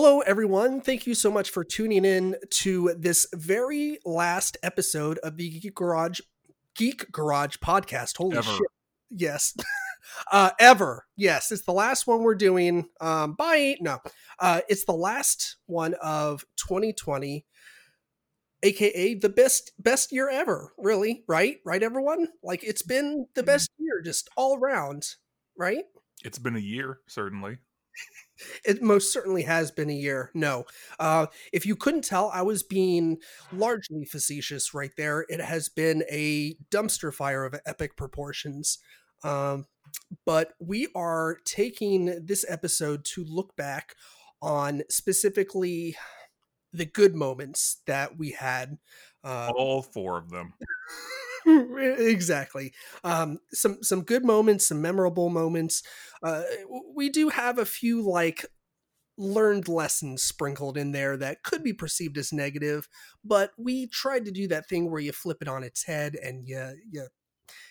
Hello, everyone. Thank you so much for tuning in to this very last episode of the Geek Garage Geek Garage podcast. Holy Ever. shit! Yes, uh, ever. Yes, it's the last one we're doing. Um, bye. No, uh, it's the last one of 2020, aka the best best year ever. Really, right? Right, everyone. Like it's been the best year, just all around. Right? It's been a year, certainly. It most certainly has been a year. No. Uh, if you couldn't tell, I was being largely facetious right there. It has been a dumpster fire of epic proportions. Um, but we are taking this episode to look back on specifically the good moments that we had. Uh, All four of them. exactly. Um some some good moments some memorable moments. Uh we do have a few like learned lessons sprinkled in there that could be perceived as negative but we tried to do that thing where you flip it on its head and you you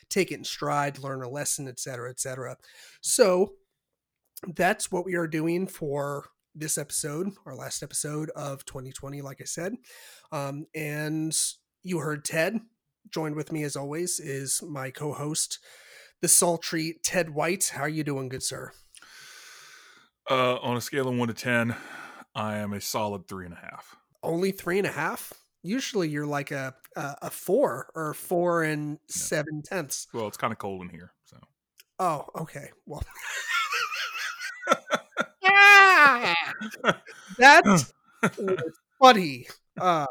take it in stride learn a lesson etc etc so that's what we are doing for this episode our last episode of 2020 like i said. Um and you heard ted joined with me as always is my co-host the sultry ted white. How are you doing good sir? Uh, on a scale of one to ten, I am a solid three and a half. only three and a half? Usually you're like a a, a four or four and seven tenths. Well, it's kind of cold in here, so. Oh okay. Well that was funny. Uh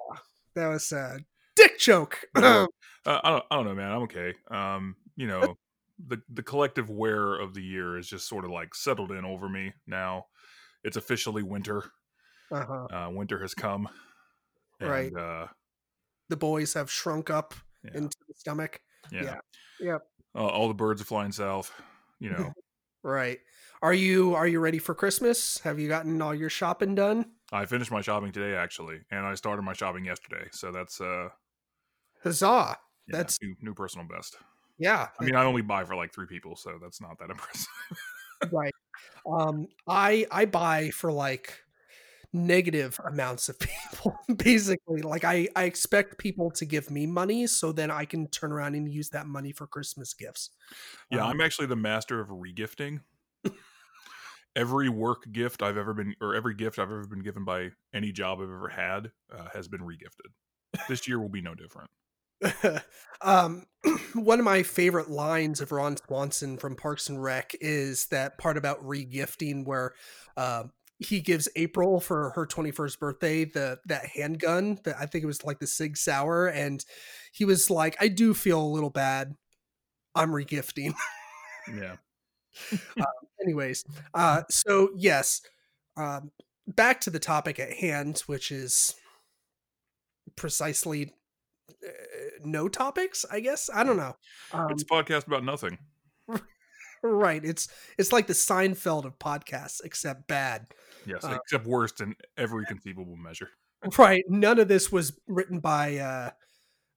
that was a dick joke uh, I don't. I don't know, man. I'm okay. Um, you know, the the collective wear of the year is just sort of like settled in over me now. It's officially winter. uh-huh. Uh, winter has come. And, Right. Uh, the boys have shrunk up yeah. into the stomach yeah. yeah. Yep. Uh, all the birds are flying south. You know, Right. Are you are you ready for Christmas? Have you gotten all your shopping done? I finished my shopping today actually, and I started my shopping yesterday. So that's uh, Huzzah. yeah, That's new, new personal best. yeah. I mean, I only buy for like three people, so that's not that impressive. right. Um I I buy for like negative amounts of people basically like I I expect people to give me money so then I can turn around and use that money for Christmas gifts. yeah, Um, I'm actually the master of regifting. every work gift I've ever been, or every gift I've ever been given by any job I've ever had, uh, has been regifted. This year will be no different. um, one of my favorite lines of Ron Swanson from Parks and Rec is that part about regifting where uh, he gives April for her 21st birthday the that handgun that I think it was like the Sig Sauer, and he was like, "I do feel a little bad. I'm regifting." Yeah, Anyways, uh, so yes, um, back to the topic at hand, which is precisely uh, no topics. I guess I don't know. Um, it's a podcast about nothing. right. It's it's like the Seinfeld of podcasts, except bad. Yes, uh, except worst in every conceivable measure. Right. None of this was written by uh,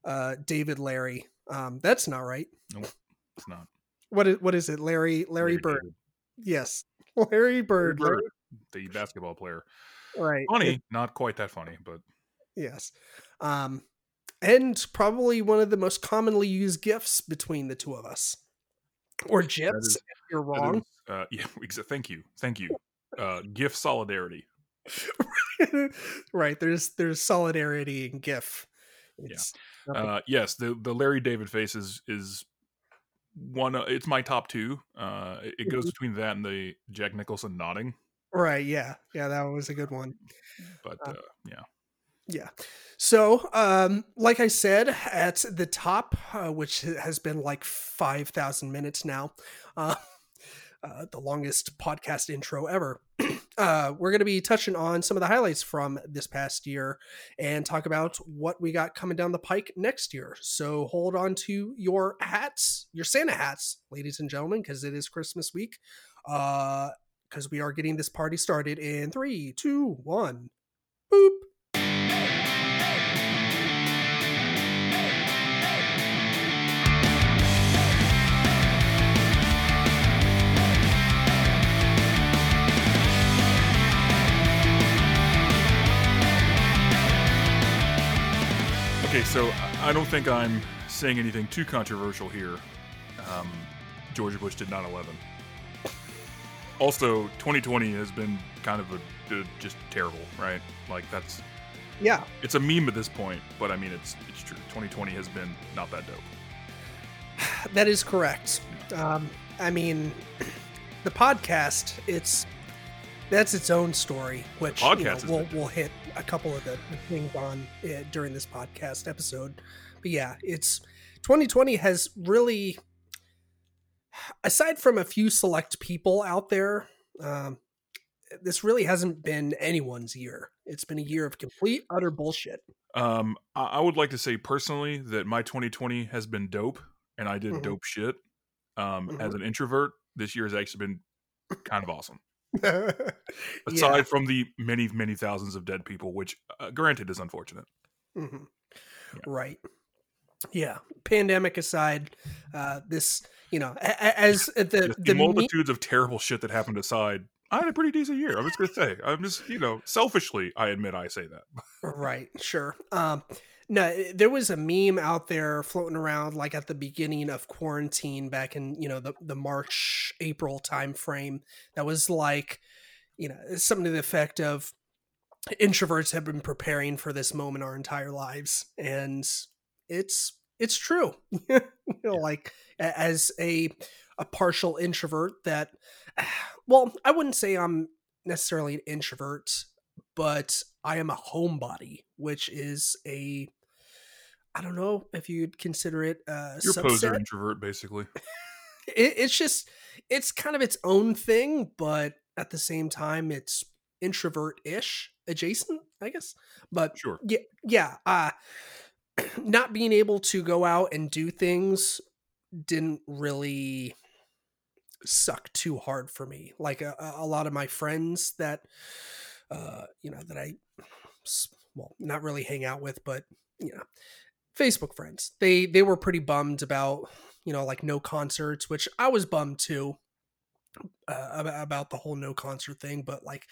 uh, David Larry. Um, that's not right. No, it's not. What is what is it? Larry Larry Bird. David. Yes, Larry Bird. Bird, Larry- the basketball player. right. Funny, not quite that funny, but Yes. Um, and probably one of the most commonly used gifts between the two of us. Or gifs, is- if you're wrong. is, uh, yeah, thank you, thank you. Uh, gift solidarity. right. There's there's solidarity in GIF. It's nothing- Uh, yes, the the Larry David face is is one. Uh, it's my top two. Uh, it, goes Mhm. between that and the Jack Nicholson nodding. right, yeah. Yeah, that was a good one. But Uh, uh, yeah, Yeah. So, um, like I said, at the top, uh, which has been like 5,000 minutes now, uh, uh, the longest podcast intro ever, uh, we're going to be touching on some of the highlights from this past year and talk about what we got coming down the pike next year. So, hold on to your hats, your Santa hats, ladies and gentlemen, because it is Christmas week. Because we are getting this party started in three, two, one. Boop. Okay, so I- don't think I'm saying anything too controversial here. Um, George Bush did 9 11. Also, 2020 has been kind of a, a- just terrible, right? Like, that's Yeah, it's a meme at this point, but I mean, it's it's true. 2020 has been not that dope. that is correct. Um, I mean, the podcast, it's that's its own story, which you know, we'll, we'll hit a couple of the, the things on uh, during this podcast episode. But yeah, it's 2020 has really, aside from a few select people out there, um, this really hasn't been anyone's year. It's been a year of complete utter bullshit. Um, I, would like to say personally that my 2020 has been dope, and I did Mhm. dope shit. Um, as Mhm. an introvert, this year has actually been kind of awesome. yeah. Aside from the many, many thousands of dead people, which, uh, granted, is unfortunate. Mhm. Yeah. Right. Yeah. Pandemic aside, uh, this you know, as the Just the, the me- multitudes of terrible shit that happened aside, I had a pretty decent year. I'm just gonna say, I'm just, you know, selfishly, I admit I say that. right, sure. Um, no, there was a meme out there floating around like at the beginning of quarantine back in you know the the March April time frame that was like you know something to the effect of introverts have been preparing for this moment our entire lives and it's it's true you know like as a a partial introvert that well i wouldn't say i'm necessarily an introvert but i am a homebody which is a i don't know if you'd consider it a You're poser introvert, basically. it, it's just it's kind of its own thing but at the same time it's introvert-ish adjacent i guess but Sure. yeah yeah uh not being able to go out and do things didn't really suck too hard for me. Like a, a lot of my friends that uh you know that I, well not really hang out with but you know facebook friends. They they were pretty bummed about you know like no concerts which i was bummed too uh, about, about the whole no concert thing but like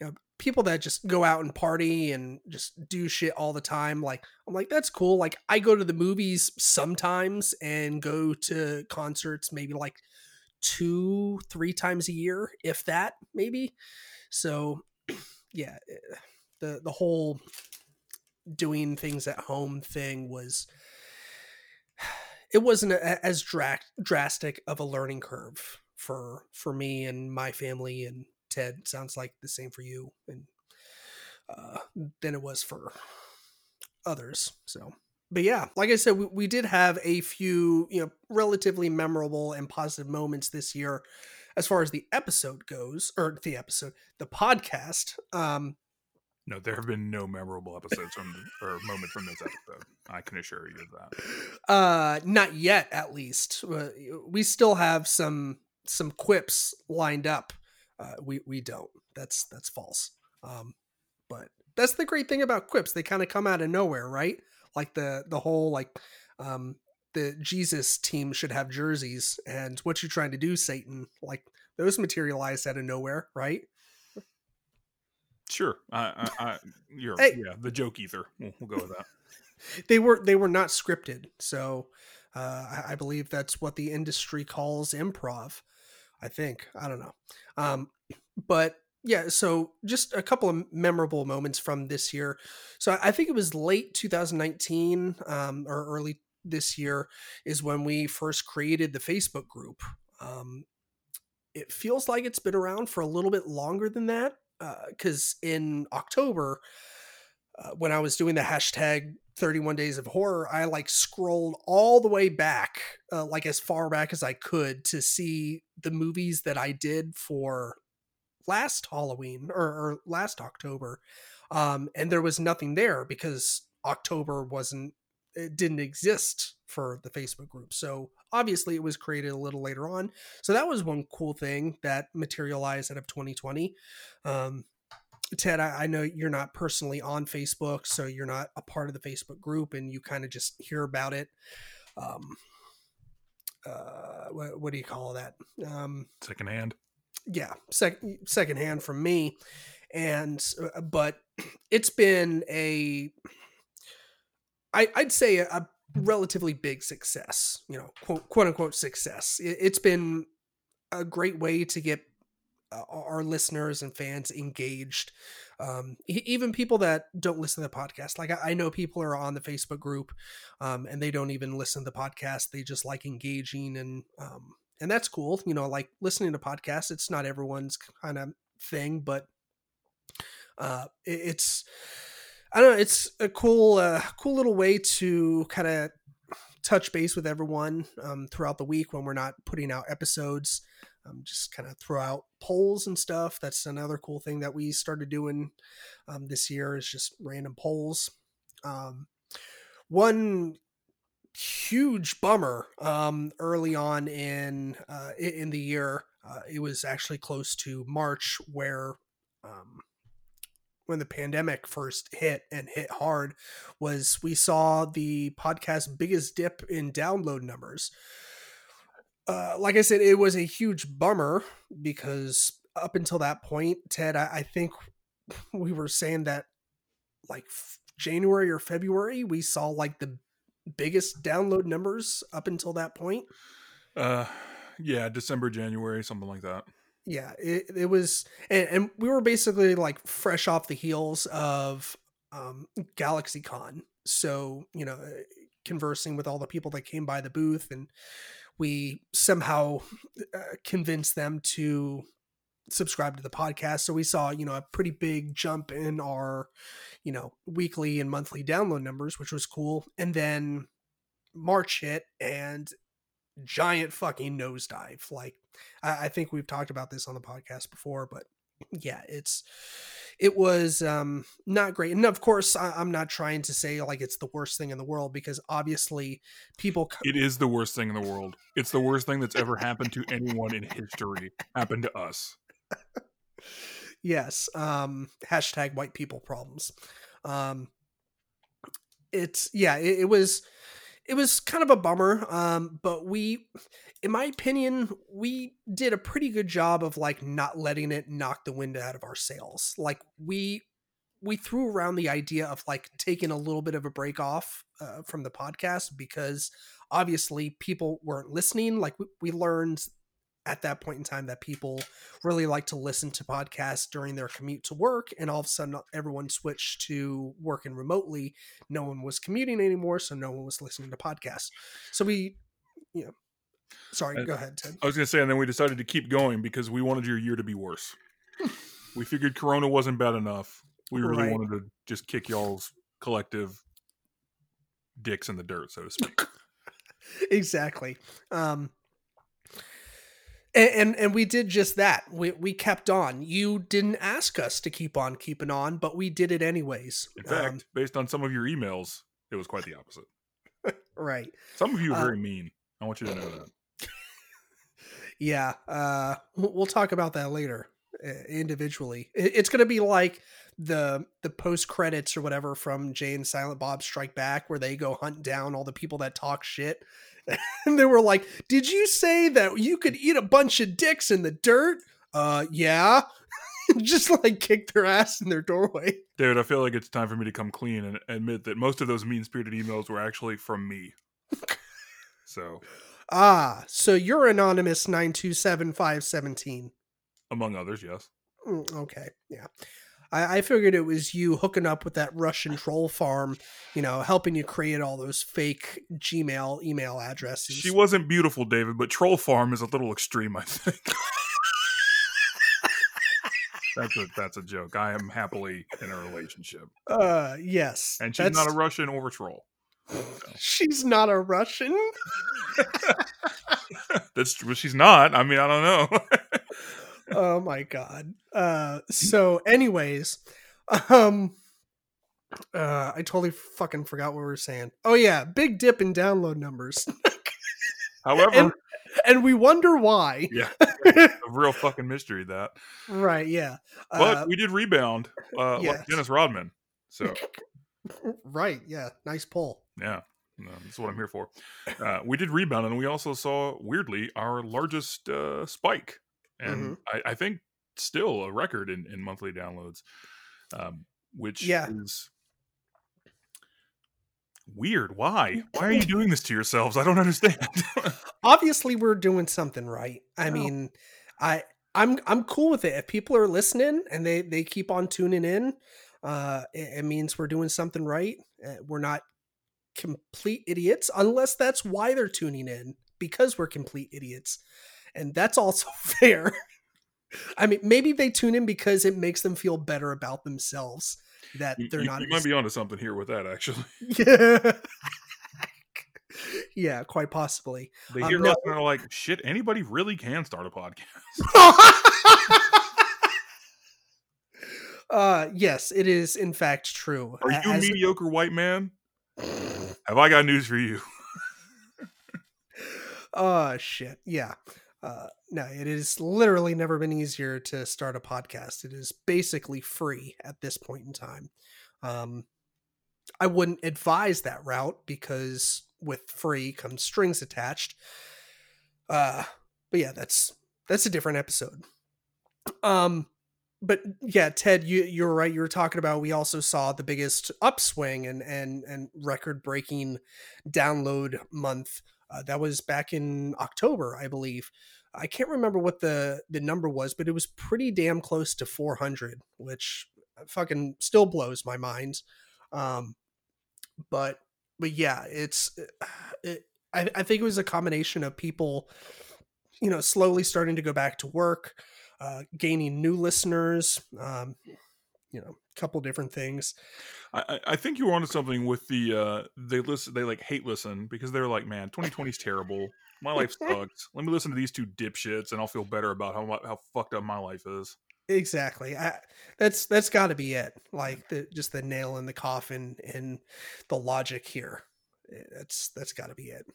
you know people that just go out and party and just do shit all the time like i'm like that's cool. Like i go to the movies sometimes and go to concerts maybe like two three times a year if that maybe. So yeah eh, the the whole doing things at home thing was it wasn't a, as dra- drastic of a learning curve for for me and my family and Ted sounds like the same for you and uh than it was for others so but yeah like i said we, we did have a few you know relatively memorable and positive moments this year as far as the episode goes or the episode the podcast um No, there have been no memorable episodes from or moments from this episode. I can assure you of that. uh not yet at least. Uh, we still have some some quips lined up. Uh we we don't. That's that's false. Um but that's the great thing about quips. They kind of come out of nowhere right like the the whole like um the jesus team should have jerseys and what you trying to do satan like those materialized out of nowhere right Sure, I, I, I you're Hey. yeah, the joke ether. We'll, we'll go with that. they were they were not scripted so uh I, I believe that's what the industry calls improv i think i don't know um but yeah so just a couple of memorable moments from this year. So i think it was late 2019 um or early this year is when we first created the facebook group. Um it feels like it's been around for a little bit longer than that because in october uh, when I was doing the hashtag 31 days of horror, I like scrolled all the way back, uh, like as far back as I could to see the movies that I did for last Halloween or, or last October. Um, and there was nothing there because October wasn't, it didn't exist for the Facebook group. So obviously it was created a little later on. So that was one cool thing that materialized out of 2020. Um, Ted, I, I know you're not personally on Facebook, so you're not a part of the Facebook group, and you kind of just hear about it. Um, uh, what, what do you call that? Um, Secondhand. Yeah, sec- secondhand from me, and uh, but it's been a I, I'd say a, a relatively big success. You know, quote, quote unquote success. It, it's been a great way to get uh, our listeners and fans engaged. Um, even people that don't listen to the podcast. Like I, I know people are on the Facebook group, um, and they don't even listen to the podcast. They just like engaging and um, and that's cool. You know, like listening to podcasts. It's not everyone's kind of thing, but uh, it's I don't know. It's a cool, uh, cool little way to kind of touch base with everyone um, throughout the week when we're not putting out episodes. Um, just kind of throw out polls and stuff. That's another cool thing that we started doing um, this year is just random polls. Um, one huge bummer um, early on in uh, in the year. Uh, it was actually close to March where um, when the pandemic first hit and hit hard was we saw the podcast biggest dip in download numbers. Uh, like I said, it was a huge bummer because up until that point, Ted, I, I think we were saying that like January or February, we saw like the biggest download numbers up until that point. Uh, yeah, December, January, something like that yeah it, it was and, and, we were basically like fresh off the heels of um galaxycon so you know conversing with all the people that came by the booth and we somehow uh, convinced them to subscribe to the podcast. So we saw you know a pretty big jump in our you know weekly and monthly download numbers which was cool. And then march hit and giant fucking nosedive. Like I, I think we've talked about this on the podcast before, but yeah, it's it was um not great. And of course I, am not trying to say like it's the worst thing in the world because obviously people it is the worst thing in the world. It's the worst thing that's ever happened to anyone in history. Happened to us yes um hashtag white people problems. Um it's yeah it, it was it was kind of a bummer um but we in my opinion we did a pretty good job of like not letting it knock the wind out of our sails. Like we we threw around the idea of like taking a little bit of a break off uh, from the podcast because obviously people weren't listening. Like we, we learned at that point in time that people really like to listen to podcasts during their commute to work and all of a sudden everyone switched to working remotely. No one was commuting anymore so no one was listening to podcasts. So we you know sorry and go ahead Ted. i was going to say and then we decided to keep going because we wanted your year to be worse. We figured corona wasn't bad enough. We really right. wanted to just kick y'all's collective dicks in the dirt so to speak. Exactly. Um and, and, and we did just that. We we kept on. You didn't ask us to keep on keeping on, but we did it anyways. In fact, um, based on some of your emails, it was quite the opposite. right. Some of you are uh, very uh, mean. I want you to know that. yeah, uh, we'll talk about that later uh, individually. It's going to be like the the post credits or whatever from Jay and Silent Bob Strike Back, where they go hunt down all the people that talk shit and they were like, "Did you say that you could eat a bunch of dicks in the dirt?" Uh, yeah. Just like kick their ass in their doorway. David, I feel like it's time for me to come clean and admit that most of those mean spirited emails were actually from me. so. Ah, so you're anonymous nine two seven five seventeen. Among others, yes. Mm, okay, yeah. I, I figured it was you hooking up with that Russian troll farm, you know, helping you create all those fake Gmail email addresses. She wasn't beautiful, David, but troll farm is a little extreme, I think. that's a that's a joke. I am happily in a relationship. Uh, yes, and she's not a Russian or a troll. So. She's not a Russian. that's well, she's not. I mean, I don't know oh my god. Uh so anyways, um uh I totally fucking forgot what we were saying. Oh yeah, big dip in download numbers. However, and, and, we wonder why. Yeah. a real fucking mystery that. Right, yeah. But uh, we did rebound uh yes. like Dennis Rodman. So Right, yeah. Nice pull. Yeah. No, that's what I'm here for. Uh, we did rebound, and we also saw weirdly our largest uh, spike and mm-hmm. I, I, think still a record in, in monthly downloads, um, which yeah. is Weird. Why? Why are you doing this to yourselves? I don't understand. Obviously, we're doing something right. I mean, I I'm I'm cool with it. If people are listening and they they keep on tuning in, uh, it, it means we're doing something right. Uh, we're not complete idiots, unless that's why they're tuning in because we're complete idiots, and that's also fair. I mean, maybe they tune in because it makes them feel better about themselves that they're you, not. You might be onto something here with that, actually. Yeah. yeah, quite possibly. They hear um, us no. and are like, "Shit, anybody really can start a podcast." uh, yes, it is in fact true. Are you As mediocre white man? Have I got news for you? oh shit! Yeah. Uh, no, it has literally never been easier to start a podcast. It is basically free at this point in time. Um, I wouldn't advise that route because with free comes strings attached. Uh, but yeah, that's that's a different episode. Um, but yeah, Ted, you you're right. You were talking about we also saw the biggest upswing and and and record breaking download month. Uh, that was back in October, I believe. I can't remember what the the number was, but it was pretty damn close to 400, which fucking still blows my mind. Um, but but yeah, it's it, I, I think it was a combination of people, you know, slowly starting to go back to work, uh, gaining new listeners, um, you know, couple different things. I, I think you were onto something with the uh they listen they like hate listen because they're like, man, 2020 is terrible. My life sucks. Let me listen to these two dipshits and I'll feel better about how how fucked up my life is. Exactly. I, that's that's got to be it. Like the just the nail in the coffin and the logic here. Eh, that's that's got to be it.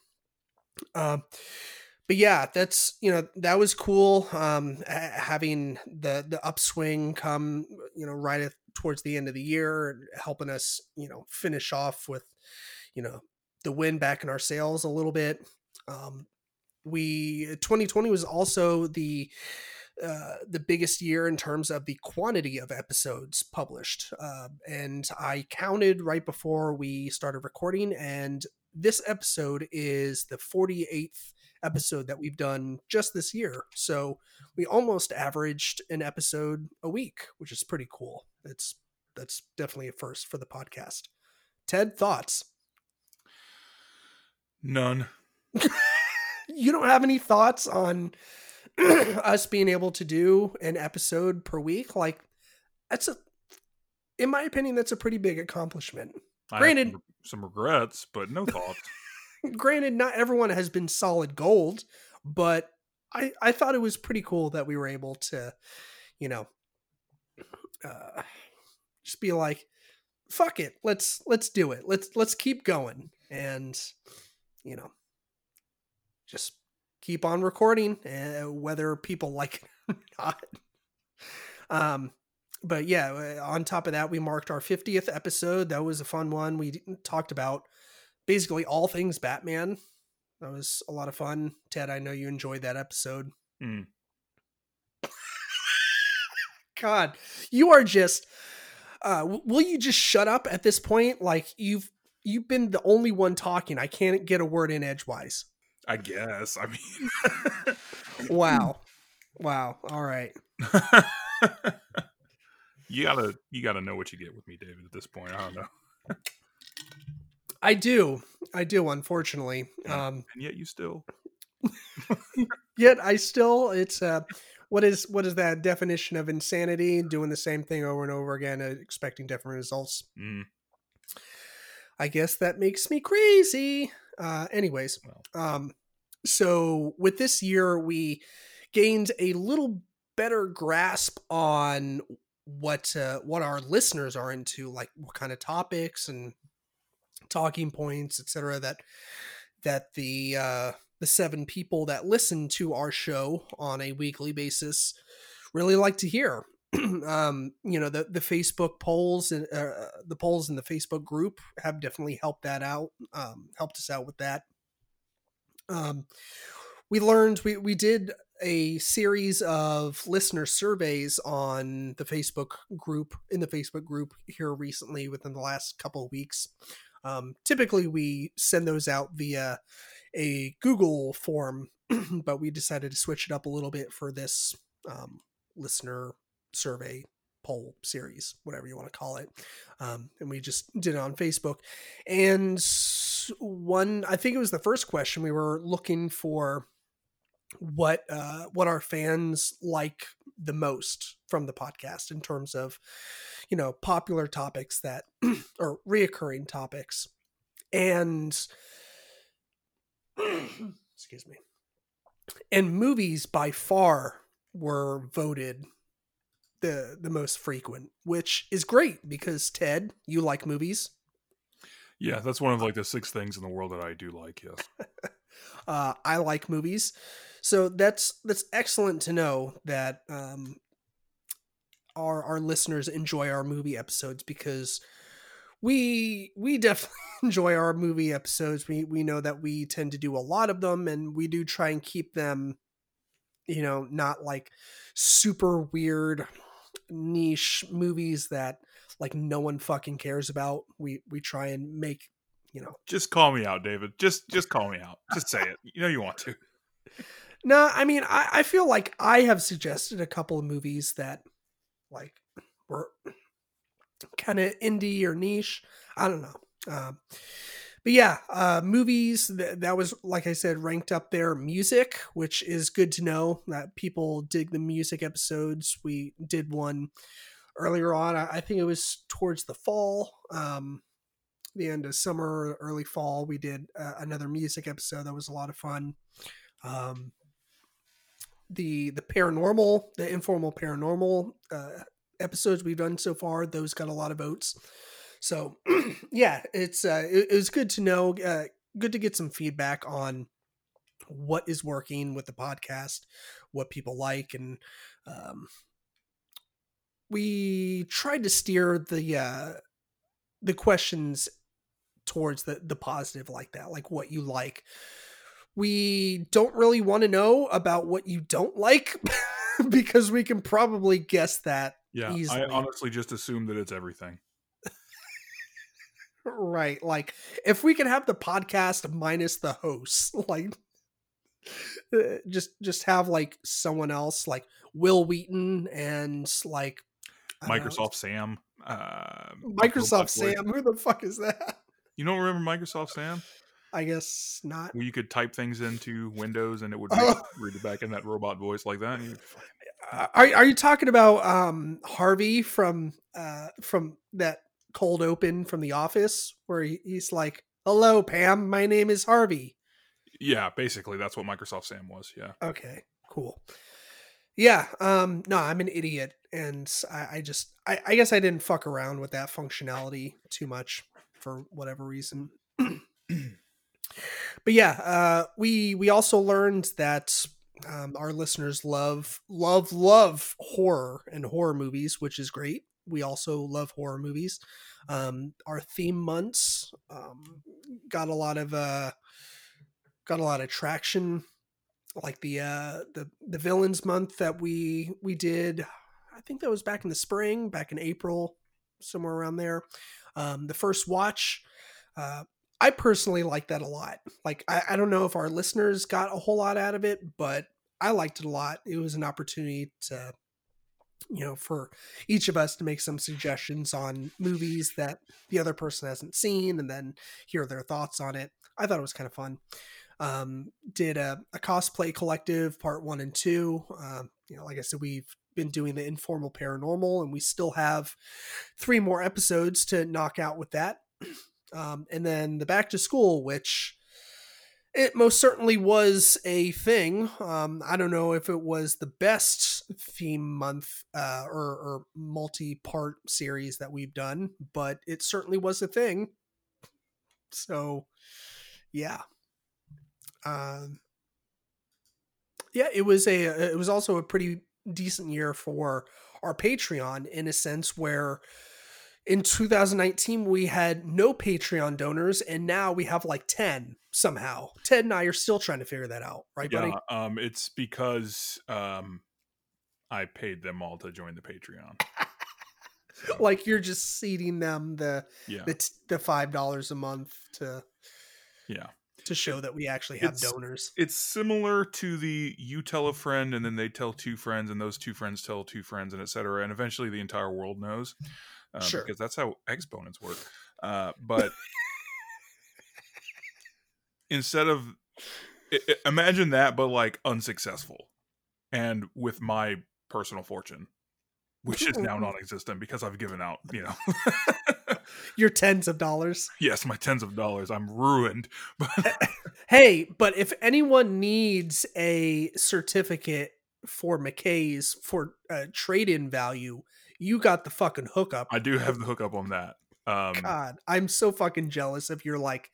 Um but yeah, that's you know that was cool. Um, having the the upswing come, you know, right at, towards the end of the year, helping us, you know, finish off with, you know, the win back in our sails a little bit. Um, we 2020 was also the uh, the biggest year in terms of the quantity of episodes published. Uh, and I counted right before we started recording, and this episode is the 48th episode that we've done just this year. So we almost averaged an episode a week, which is pretty cool. It's that's definitely a first for the podcast. Ted, thoughts? None. you don't have any thoughts on us being able to do an episode per week? Like that's a in my opinion, that's a pretty big accomplishment. Granted, some, some regrets, but no thoughts granted, not everyone has been solid gold, but I I thought it was pretty cool that we were able to, you know, uh, just be like, fuck it, let's let's do it, let's let's keep going, and you know, just keep on recording, uh, whether people like it or not. Um, but yeah, on top of that, we marked our 50th episode. That was a fun one. We talked about basically all things Batman. That was a lot of fun. Ted, I know you enjoyed that episode. Mm. God, you are just. Uh, will you just shut up at this point? Like you've you've been the only one talking. I can't get a word in edgewise. I guess. I mean, wow, wow. All right. you gotta you gotta know what you get with me, David. At this point, I don't know. I do. I do, unfortunately. Um, and yet you still. yet I still. It's uh, what is what is that definition of insanity? Doing the same thing over and over again, uh, expecting different results. Mm. I guess that makes me crazy. Uh, anyways, um, so with this year, we gained a little better grasp on what uh, what our listeners are into, like what kind of topics and talking points, etc. That that the uh, the seven people that listen to our show on a weekly basis really like to hear. um, you know, the the Facebook polls and uh, the polls in the Facebook group have definitely helped that out. Um, helped us out with that. Um, we learned we we did a series of listener surveys on the Facebook group in the Facebook group here recently within the last couple of weeks Um, typically, we send those out via a Google form, but we decided to switch it up a little bit for this um, listener survey poll series, whatever you want to call it. Um, and we just did it on Facebook. And one, I think it was the first question we were looking for what uh, what our fans like the most from the podcast in terms of you know popular topics that or reoccurring topics and excuse me. And movies by far were voted the the most frequent which is great because ted you like movies. Yeah that's one of like the six things in the world that i do like yes. Uh, i like movies. So that's that's excellent to know that um, our our listeners enjoy our movie episodes because we we definitely enjoy our movie episodes. We we know that we tend to do a lot of them, and we do try and keep them, you know, not like super weird niche movies that like no one fucking cares about. We we try and make you know. Just call me out, David. Just just call me out. Just say it. You know you want to. No, I mean, I, I feel like I have suggested a couple of movies that, like, were kind of indie or niche. I don't know. Um, but yeah, uh, movies that, that was, like I said, ranked up there. Music, which is good to know that people dig the music episodes. We did one earlier on. I, I think it was towards the fall, um, the end of summer, early fall. We did uh, another music episode that was a lot of fun. Um, the the paranormal, the informal paranormal uh, episodes we've done so far, those got a lot of votes. So yeah, it's uh, it, it, was good to know, uh, good to get some feedback on what is working with the podcast, what people like, and um, we tried to steer the uh, the questions towards the the positive like that, like what you like we don't really want to know about what you don't like because we can probably guess that. Yeah, easily. I honestly just assume that it's everything. right. Like if we could have the podcast minus the host, like uh, just just have like someone else like Wil Wheaton and like Microsoft know, Sam. Uh, Microsoft Sam. Who the fuck is that? You don't remember Microsoft Sam? I guess not. Where you could type things into Windows and it would oh. read it back in that robot voice like that. Uh, are are you talking about um, Harvey from uh, from that cold open from The Office where he, he's like, "Hello, Pam. My name is Harvey." Yeah, basically that's what Microsoft Sam was. Yeah. Okay. Cool. Yeah. Um. No, I'm an idiot, and I, I just I, I guess I didn't fuck around with that functionality too much for whatever reason. but yeah, uh, we we also learned that um, our listeners love love love horror and horror movies, which is great. We also love horror movies. Um, our theme months um, got a lot of uh, got a lot of traction, like the uh, the the villains month that we we did. I think that was back in the spring, back in April, somewhere around there. Um, the first watch, uh, I personally like that a lot. Like, I, I don't know if our listeners got a whole lot out of it, but I liked it a lot. It was an opportunity to, you know, for each of us to make some suggestions on movies that the other person hasn't seen and then hear their thoughts on it. I thought it was kind of fun. Um, did a, a, cosplay collective part one and two. Um, you know, like I said, we've been doing the informal paranormal and we still have three more episodes to knock out with that. Um, and then the back to school, which it most certainly was a thing. Um, I don't know if it was the best theme month uh, or, or multi part series that we've done, but it certainly was a thing. So, yeah. Um, yeah, it was a it was also a pretty decent year for our Patreon in a sense where in 2019 we had no patreon donors and now we have like 10 somehow ted and i are still trying to figure that out right yeah, buddy um it's because um i paid them all to join the patreon So, like you're just seeding them the yeah, the, t- the five dollars a month to yeah. to show that we actually have It's- donors. It's similar to the you tell a friend and then they tell two friends and those two friends tell two friends and etc. And eventually the entire world knows. Uh, Sure. Because that's how exponents work. Uh, but instead of i- i- imagine that, but like unsuccessful, and with my personal fortune, which is now non-existent because I've given out. You know, Your tens of dollars. yes, my tens of dollars. I'm ruined. But Hey, but if anyone needs a certificate for McKay's for uh, trade-in value, you got the fucking hookup. I do have the hookup on that. Um, God, I'm so fucking jealous of your like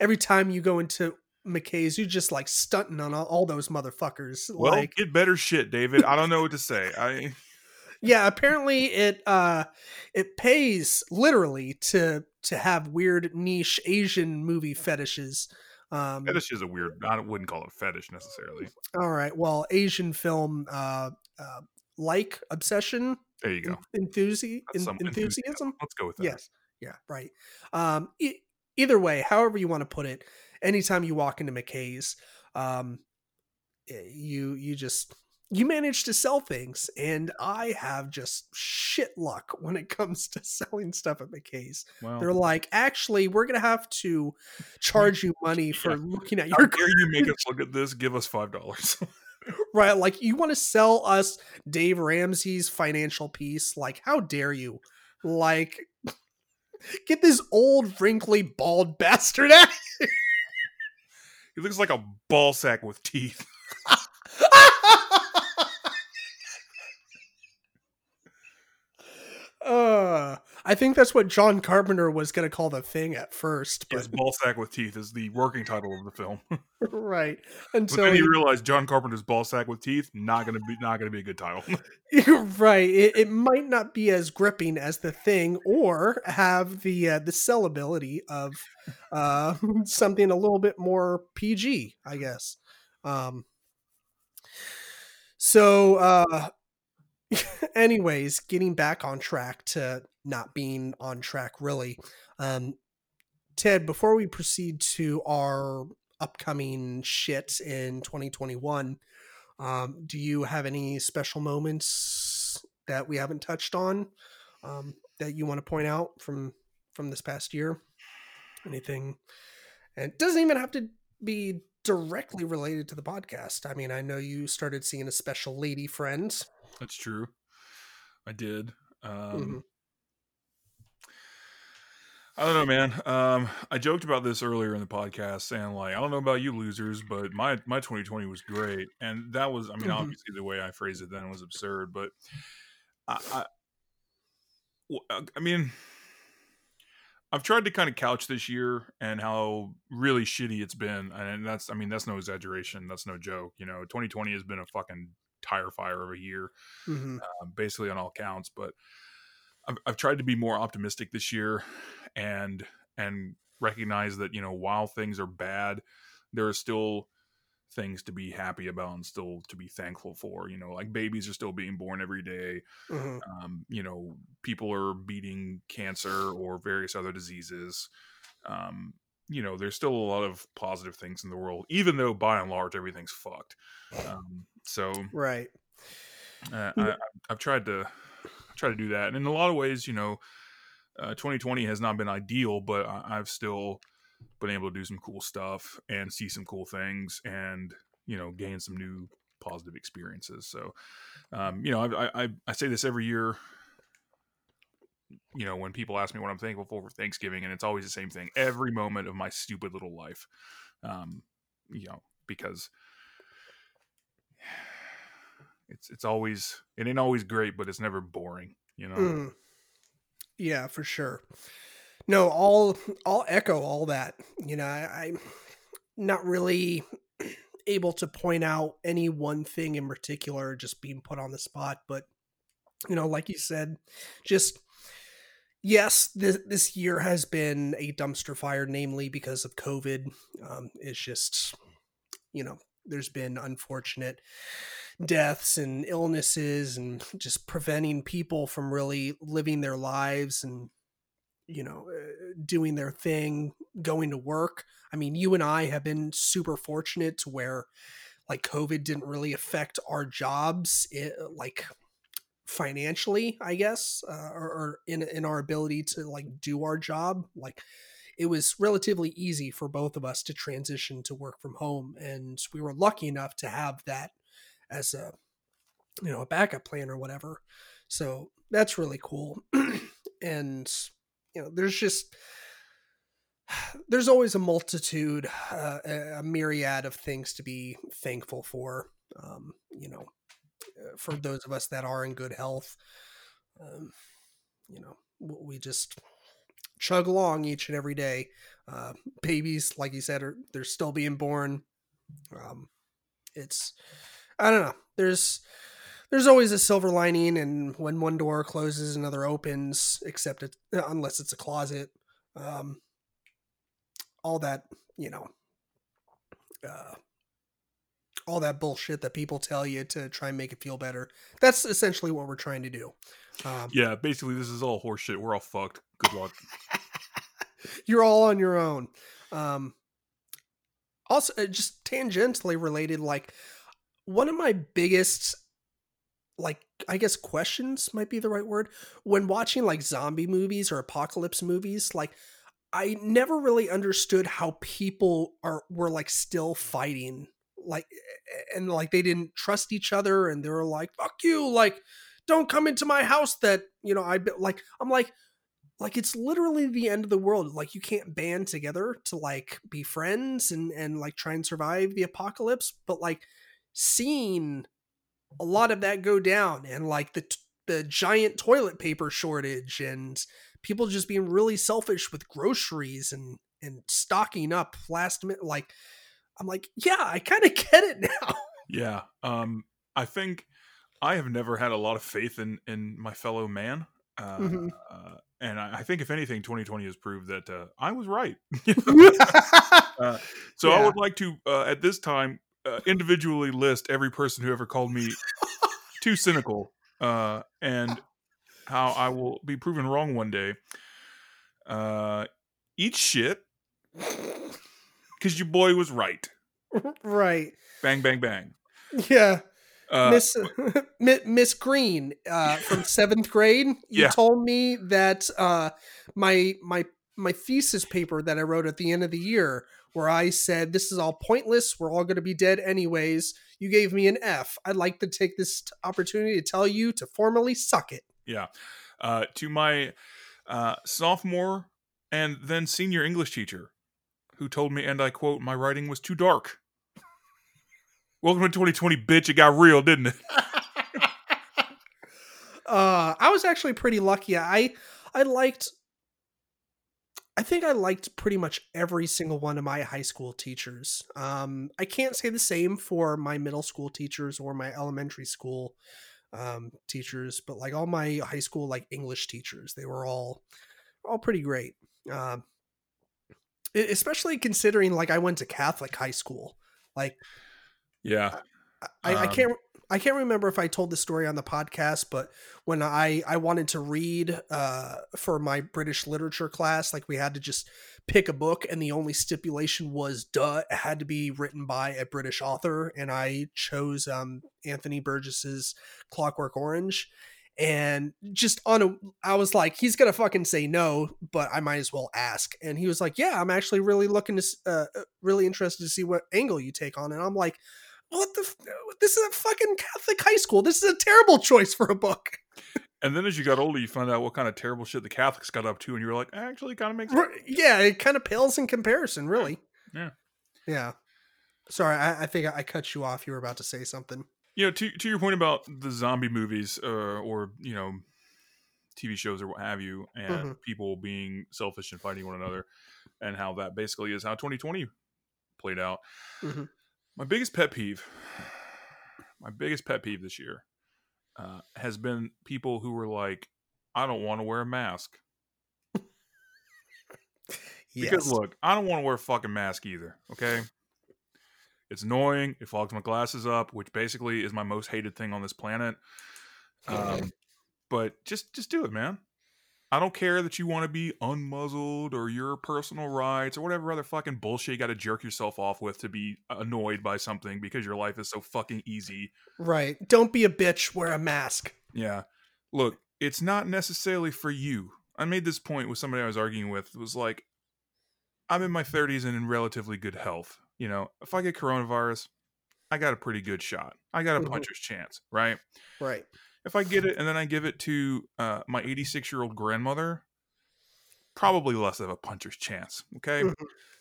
every time you go into McKay's, you're just like stunting on all, all those motherfuckers. well, like, get better shit, David. I don't know what to say. I yeah, apparently it uh it pays literally to to have weird niche Asian movie fetishes. Um, fetish is a weird. I wouldn't call it fetish necessarily. all right, well, Asian film uh, uh like obsession There you go. enthusi- some enthusiasm. Let's go with that. Yes. Yeah, right. Um, e- either way, however you want to put it, anytime you walk into McKay's, um, eh, you you just you manage to sell things, and I have just shit luck when it comes to selling stuff at McKay's. Well, They're like, actually, we're gonna have to charge you money for Yeah. looking at how your dare you make us look at this? Give us five dollars. Right. Like, you want to sell us Dave Ramsey's Financial Peace? Like, how dare you? Like, get this old, wrinkly, bald bastard out. he looks like a ball sack with teeth. uh, I think that's what John Carpenter was going to call the thing at first, but Yes, ball sack with teeth is the working title of the film. right but until then he, you realize John Carpenter's ball sack with teeth not gonna be not gonna be a good title. right, it, it might not be as gripping as the thing, or have the uh, the sellability of uh, something a little bit more PG, I guess. Um, so, uh, anyways, getting back on track to not being on track, really. Um, Ted, before we proceed to our upcoming shit in 2021, um, do you have any special moments that we haven't touched on um, that you want to point out from from this past year? Anything? And it doesn't even have to be directly related to the podcast. I mean, I know you started seeing a special lady friend. That's true. I did. Um, Mhm. I don't know, man. Um, I joked about this earlier in the podcast, saying like, I don't know about you losers, but my my 2020 was great, and that was, I mean, Mhm. obviously the way I phrased it then was absurd, but I, uh, I mean, I've tried to kind of couch this year and how really shitty it's been, and that's, I mean, that's no exaggeration, that's no joke. You know, 2020 has been a fucking tire fire of a year Mhm. um, basically on all counts. But I've, I've tried to be more optimistic this year, and and recognize that you know while things are bad, there are still things to be happy about and still to be thankful for. You know, like babies are still being born every day. Mhm. Um, you know, people are beating cancer or various other diseases. Um, you know, there's still a lot of positive things in the world, even though by and large everything's fucked. Um, so Right. uh, I, I've tried to try to do that, and in a lot of ways, you know, uh, 2020 has not been ideal, but I, I've still been able to do some cool stuff and see some cool things, and you know, gain some new positive experiences. So, um, you know, I, I I say this every year. You know, when people ask me what I'm thankful for for Thanksgiving, and it's always the same thing. Every moment of my stupid little life, um, you know, because it's it's always it ain't always great, but it's never boring. You know, Mm. Yeah, for sure. No, I'll I'll echo all that. You know, I, I'm not really able to point out any one thing in particular, just being put on the spot. But you know, like you said, just yes, this this year has been a dumpster fire, namely because of COVID. Um, it's just you know, there's been unfortunate deaths and illnesses and just preventing people from really living their lives and you know uh, doing their thing going to work. I mean you and i have been super fortunate to where like covid didn't really affect our jobs it, eh, like financially i guess uh, or, or in in our ability to like do our job. Like it was relatively easy for both of us to transition to work from home and we were lucky enough to have that as a you know a backup plan or whatever. So that's really cool. And you know there's just there's always a multitude uh, a myriad of things to be thankful for um, you know uh, for those of us that are in good health. Um, you know we just chug along each and every day. Uh, babies like you said are they're still being born. Um, it's i don't know there's there's always a silver lining and when one door closes another opens except it unless it's a closet. Um all that you know uh all that bullshit that people tell you to try and make it feel better. That's essentially what we're trying to do. Um, yeah basically this is all horseshit. We're all fucked. Good luck. You're all on your own. Um also uh, just tangentially related like one of my biggest like I guess questions might be the right word when watching like zombie movies or apocalypse movies like I never really understood how people are were like still fighting like and like they didn't trust each other and they were like fuck you like don't come into my house that you know I like I'm like like it's literally the end of the world like you can't band together to like be friends and and like try and survive the apocalypse but like seeing a lot of that go down and like the the giant toilet paper shortage and people just being really selfish with groceries and and stocking up last minute like i'm like yeah i kind of get it now yeah um i think i have never had a lot of faith in in my fellow man uh, mm-hmm. uh and I, I, think if anything 2020 has proved that uh, i was right uh, so yeah. i would like to uh, at this time uh, individually list every person who ever called me too cynical, uh, and how I will be proven wrong one day. Uh, eat shit because your boy was right. Right. Bang, bang, bang. Yeah. Uh, Miss Miss Green uh, from seventh grade. You yeah. told me that uh, my my my thesis paper that I wrote at the end of the year where I said, This is all pointless. We're all going to be dead anyways. You gave me an F. I'd like to take this opportunity to tell you to formally suck it. Yeah. Uh, to my uh, sophomore and then senior English teacher, who told me, and I quote, my writing was too dark. Welcome to 2020, bitch. It got real, didn't it? uh, I was actually pretty lucky. I I liked I think I liked pretty much every single one of my high school teachers. Um, I can't say the same for my middle school teachers or my elementary school um, teachers, but like all my high school like English teachers, they were all all pretty great. Uh, especially considering like I went to Catholic high school. Like, yeah, I, um, I can't I can't remember if I told the story on the podcast, but when I I wanted to read uh, for my British literature class, like we had to just pick a book, and the only stipulation was, duh, it had to be written by a British author, and I chose um, Anthony Burgess's Clockwork Orange, and just on a i was like he's gonna fucking say no but i might as well ask and he was like yeah i'm actually really looking to uh really interested to see what angle you take on and i'm like what the? This is a fucking Catholic high school. This is a terrible choice for a book. And then as you got older, you found out what kind of terrible shit the Catholics got up to, and you were like, actually, kind of makes sense. Yeah, it kind of pales in comparison, really. Yeah. Yeah. Sorry, I, I think I cut you off. You were about to say something. You know, to to your point about the zombie movies, uh, or you know, TV shows or what have you, and mm-hmm. people being selfish and fighting one another, and how that basically is how 2020 played out. Mm-hmm. My biggest pet peeve, my biggest pet peeve this year, uh, has been people who were like, "I don't want to wear a mask." yes. Because look, I don't want to wear a fucking mask either. Okay. It's annoying. It fogs my glasses up, which basically is my most hated thing on this planet. Um, but just just do it, man. I don't care that you want to be unmuzzled or your personal rights or whatever other fucking bullshit you got to jerk yourself off with to be annoyed by something because your life is so fucking easy. Right. Don't be a bitch. Wear a mask. Yeah. Look, it's not necessarily for you. I made this point with somebody I was arguing with. It was like, I'm in my 30s and in relatively good health. You know, if I get coronavirus, I got a pretty good shot. I got a Mhm. puncher's chance, right? Right. If I get it and then I give it to uh, my 86 year old grandmother, probably less of a puncher's chance. Okay, Mhm.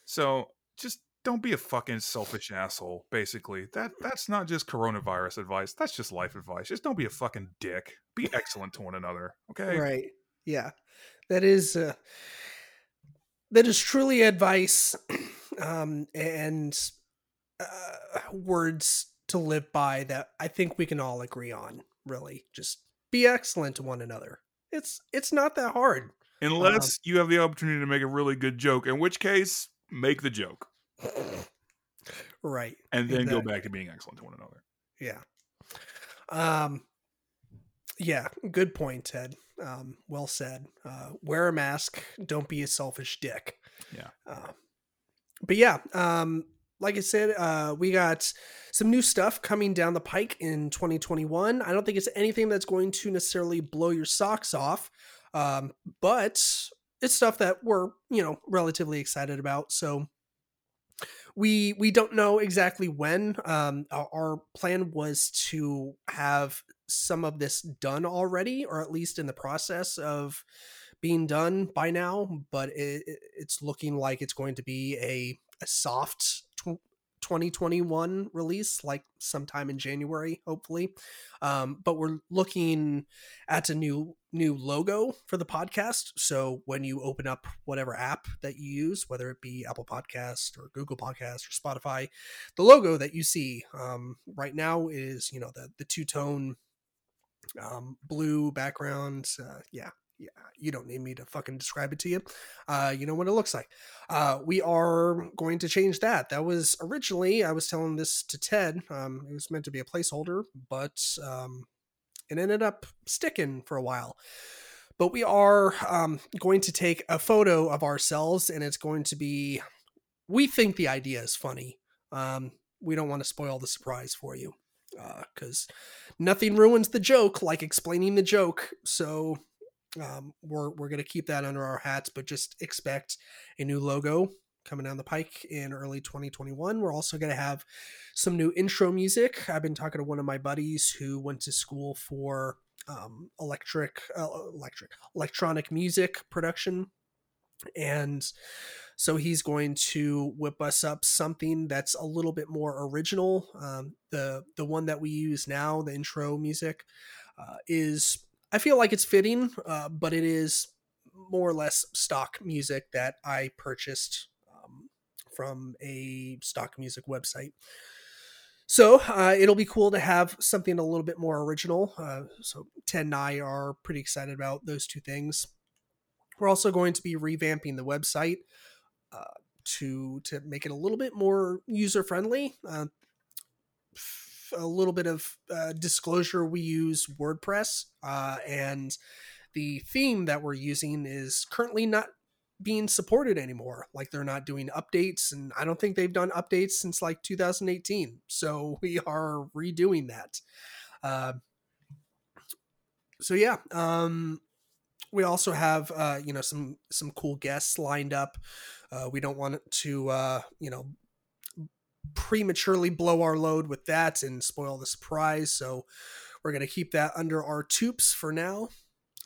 so just don't be a fucking selfish asshole. Basically, that that's not just coronavirus advice. That's just life advice. Just don't be a fucking dick. Be excellent to one another. Okay. Right. Yeah. That is uh, that is truly advice um and uh, words to live by that I think we can all agree on, really. Just be excellent to one another. It's it's not that hard. Unless you have the opportunity to make a really good joke, in which case, make the joke right. and then go back to being excellent to one another. Yeah. Um yeah, good point, Ted. Um, well said. Uh, wear a mask. Don't be a selfish dick. Yeah. Uh, but yeah, um, like I said, uh, we got some new stuff coming down the pike in 2021. I don't think it's anything that's going to necessarily blow your socks off, um, but it's stuff that we're you know relatively excited about. So we we don't know exactly when. Um, our, plan was to have some of this done already, or at least in the process of being done by now. But it, it- it's looking like it's going to be a a soft 2021 release, like sometime in January, hopefully. Um, but we're looking at a new new logo for the podcast. So when you open up whatever app that you use, whether it be Apple Podcast or Google Podcast or Spotify, the logo that you see um, right now is you know the the two tone um, blue background. Uh, yeah, yeah. You don't need me to fucking describe it to you. Uh, you know what it looks like. Uh, we are going to change that. That was originally I was telling this to Ted. Um, it was meant to be a placeholder, but um, it ended up sticking for a while. But we are um, going to take a photo of ourselves, and it's going to be. We think the idea is funny. Um, we don't want to spoil the surprise for you because nothing ruins the joke like explaining the joke. So um, we're we're gonna keep that under our hats, but just expect a new logo coming down the pike in early 2021. We're also gonna have some new intro music. I've been talking to one of my buddies who went to school for um, electric uh, electric electronic music production and so he's going to whip us up something that's a little bit more original um, the the one that we use now the intro music uh, is i feel like it's fitting uh, but it is more or less stock music that i purchased um, from a stock music website. So uh, it'll be cool to have something a little bit more original. Uh, so ted and i are pretty excited about those two things. We're also going to be revamping the website uh, to to make it a little bit more user friendly. A little bit of uh, disclosure: we use WordPress, uh, and the theme that we're using is currently not being supported anymore. Like they're not doing updates, and I don't think they've done updates since like 2018. So we are redoing that. Uh, so yeah, um, we also have uh, you know some some cool guests lined up. Uh, we don't want to uh, you know prematurely blow our load with that and spoil the surprise. So we're gonna keep that under our tubes for now.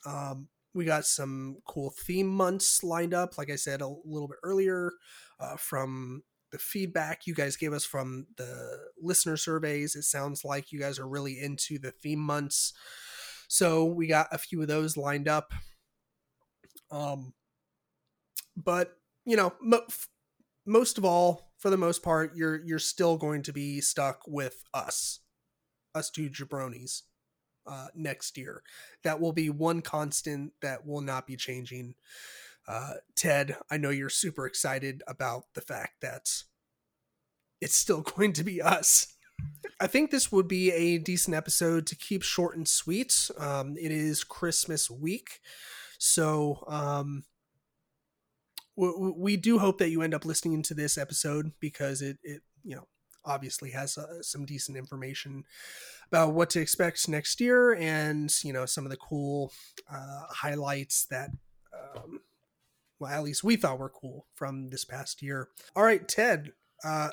Um, we got some cool theme months lined up, like I said a little bit earlier, uh, from the feedback you guys gave us from the listener surveys. It sounds like you guys are really into the theme months. So we got a few of those lined up. Um, but you know, mo- most of all, for the most part, you're you're still going to be stuck with us, us two jabronis, uh, next year. That will be one constant that will not be changing. Uh, Ted, I know you're super excited about the fact that it's still going to be us. I think this would be a decent episode to keep short and sweet. Um, it is Christmas week, so um, we, we, do hope that you end up listening to this episode because it, it you know, obviously has uh, some decent information about what to expect next year and you know some of the cool uh, highlights that. Um, well, at least we thought were cool from this past year. All right, Ted, uh,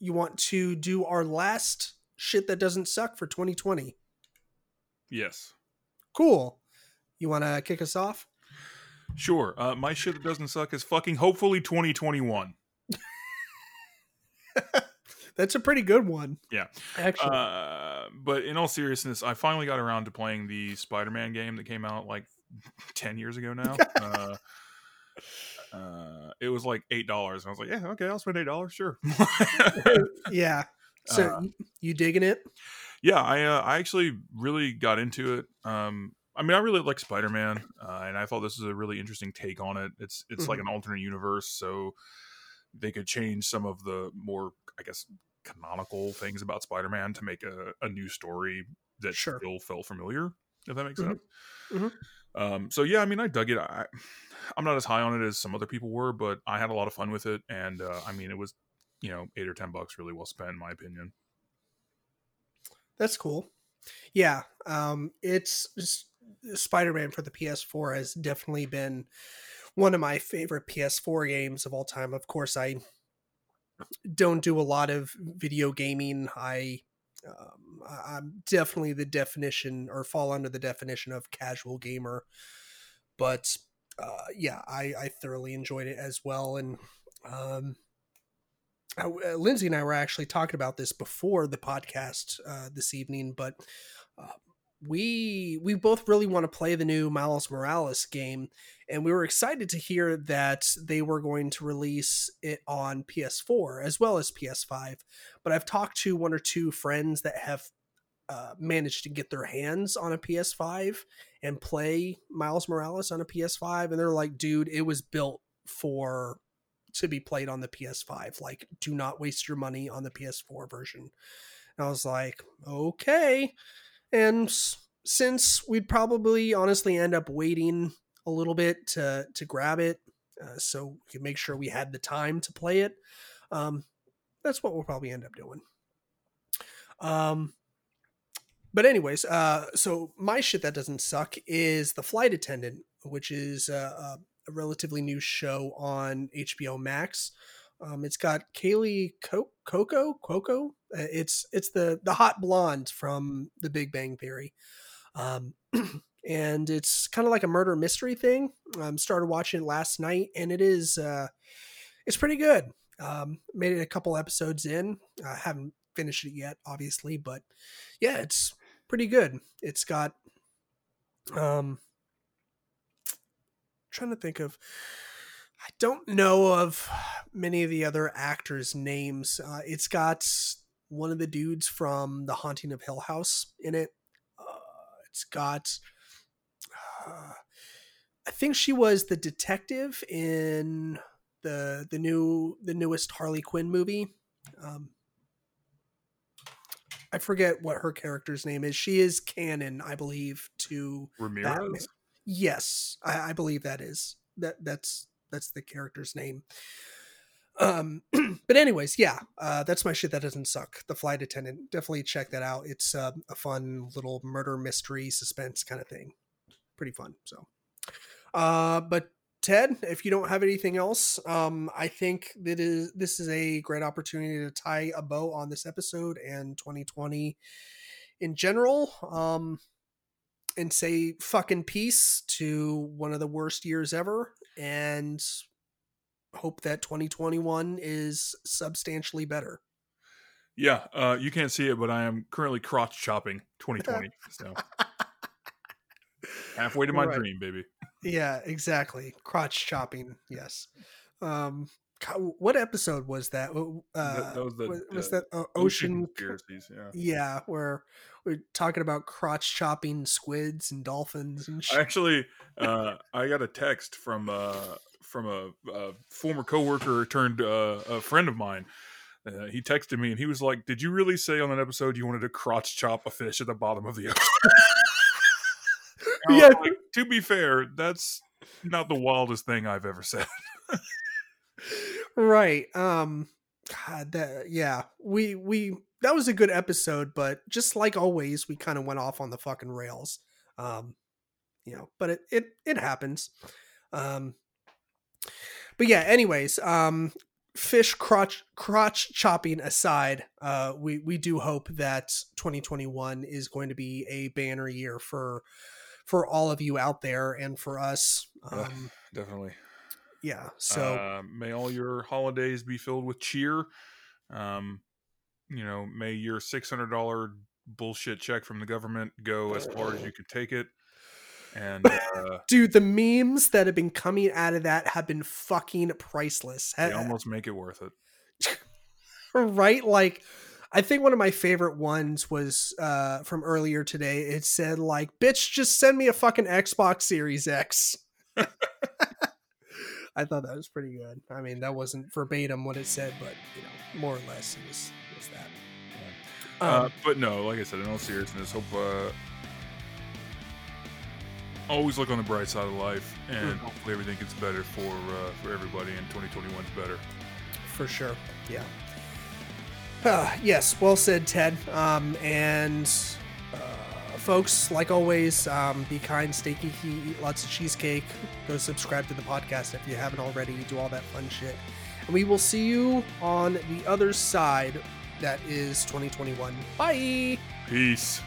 you want to do our last shit that doesn't suck for 2020? Yes. Cool. You want to kick us off? Sure. Uh, my shit that doesn't suck is fucking hopefully 2021. That's a pretty good one. Yeah. Actually. Uh, but in all seriousness, I finally got around to playing the Spider Man game that came out like 10 years ago now. uh, uh, it was like eight dollars. And I was like, yeah, okay, I'll spend eight dollars, sure. yeah. So uh, you digging it? Yeah, I uh, I actually really got into it. Um, I mean, I really like Spider Man, uh, and I thought this was a really interesting take on it. It's it's mm-hmm. like an alternate universe, so they could change some of the more, I guess, canonical things about Spider Man to make a, a new story that sure. still felt familiar. If that makes mm-hmm. sense. Mm-hmm. Um, so yeah, I mean, I dug it. I, I'm not as high on it as some other people were, but I had a lot of fun with it, and uh, I mean, it was you know eight or ten bucks really well spent, in my opinion. That's cool. Yeah, um, it's Spider-Man for the PS4 has definitely been one of my favorite PS4 games of all time. Of course, I don't do a lot of video gaming. I um, I'm definitely the definition or fall under the definition of casual gamer. But uh, yeah, I, I thoroughly enjoyed it as well. And um, uh, Lindsay and I were actually talking about this before the podcast uh, this evening, but uh, we we both really want to play the new Miles Morales game, and we were excited to hear that they were going to release it on PS4 as well as PS5. But I've talked to one or two friends that have uh, managed to get their hands on a PS5 and play Miles Morales on a PS5, and they're like, "Dude, it was built for." to be played on the PS5 like do not waste your money on the PS4 version and I was like okay and since we'd probably honestly end up waiting a little bit to to grab it, uh, so we could make sure we had the time to play it, um, that's what we'll probably end up doing. Um, but anyways, uh, so my shit that doesn't suck is the flight attendant, which is a, a relatively new show on HBO Max. Um, it's got Kaley Co- Coco Coco. Uh, it's it's the the hot blonde from The Big Bang Theory, um, and it's kind of like a murder mystery thing. Um, started watching it last night, and it is uh, it's pretty good. Um, made it a couple episodes in. I haven't finished it yet, obviously, but yeah, it's pretty good. It's got um, trying to think of I don't know of many of the other actors' names. Uh, it's got one of the dudes from The Haunting of Hill House in it. Uh, it's got, uh, I think she was the detective in the the new the newest Harley Quinn movie. Um, I forget what her character's name is. She is canon, I believe, to Ramirez. Batman. Yes, I, I believe that is that. That's that's the character's name. Um, but anyways, yeah, uh, that's my shit that doesn't suck. The flight attendant, definitely check that out. It's uh, a fun little murder mystery suspense kind of thing. Pretty fun. So, uh, but Ted, if you don't have anything else, um, I think that is this is a great opportunity to tie a bow on this episode and 2020 in general. Um, and say fucking peace to one of the worst years ever and hope that 2021 is substantially better. Yeah, uh, you can't see it, but I am currently crotch chopping 2020. so halfway to my right. dream, baby. Yeah, exactly. Crotch chopping. Yes. Um, what episode was that? Uh, that, was, the, was, was that uh, ocean? yeah. yeah, where we're talking about crotch chopping squids and dolphins and shit. Actually, uh, I got a text from uh, from a, a former coworker turned uh, a friend of mine Uh, he texted me and he was like, "Did you really say on an episode you wanted to crotch chop a fish at the bottom of the ocean?" yeah. Like, to be fair, that's not the wildest thing I've ever said. right. Um. God. That, yeah. We we that was a good episode, but just like always, we kind of went off on the fucking rails. Um. You know, but it it it happens. Um. But yeah. Anyways. Um fish crotch crotch chopping aside, uh, we we do hope that 2021 is going to be a banner year for for all of you out there and for us. Um, uh, definitely. Yeah. So uh, may all your holidays be filled with cheer. Um, you know, may your six hundred dollar bullshit check from the government go as far as you could take it. And uh, dude, the memes that have been coming out of that have been fucking priceless. They almost make it worth it. right? Like I think one of my favorite ones was uh, from earlier today. It said like, "Bitch, just send me a fucking Xbox Series X." I thought that was pretty good. I mean, that wasn't verbatim what it said, but you know, more or less, it was was that. Uh, um, uh, but no, like I said, in all seriousness, hope uh, always look on the bright side of life, and mm-hmm. hopefully everything gets better for uh, for everybody, and 2021 is better. For sure, yeah. Uh, yes, well said, Ted. Um, and folks, like always, um, be kind, stay geeky, eat lots of cheesecake. Go subscribe to the podcast if you haven't already. Do all that fun shit, and we will see you on the other side. That is 2021. Bye. Peace.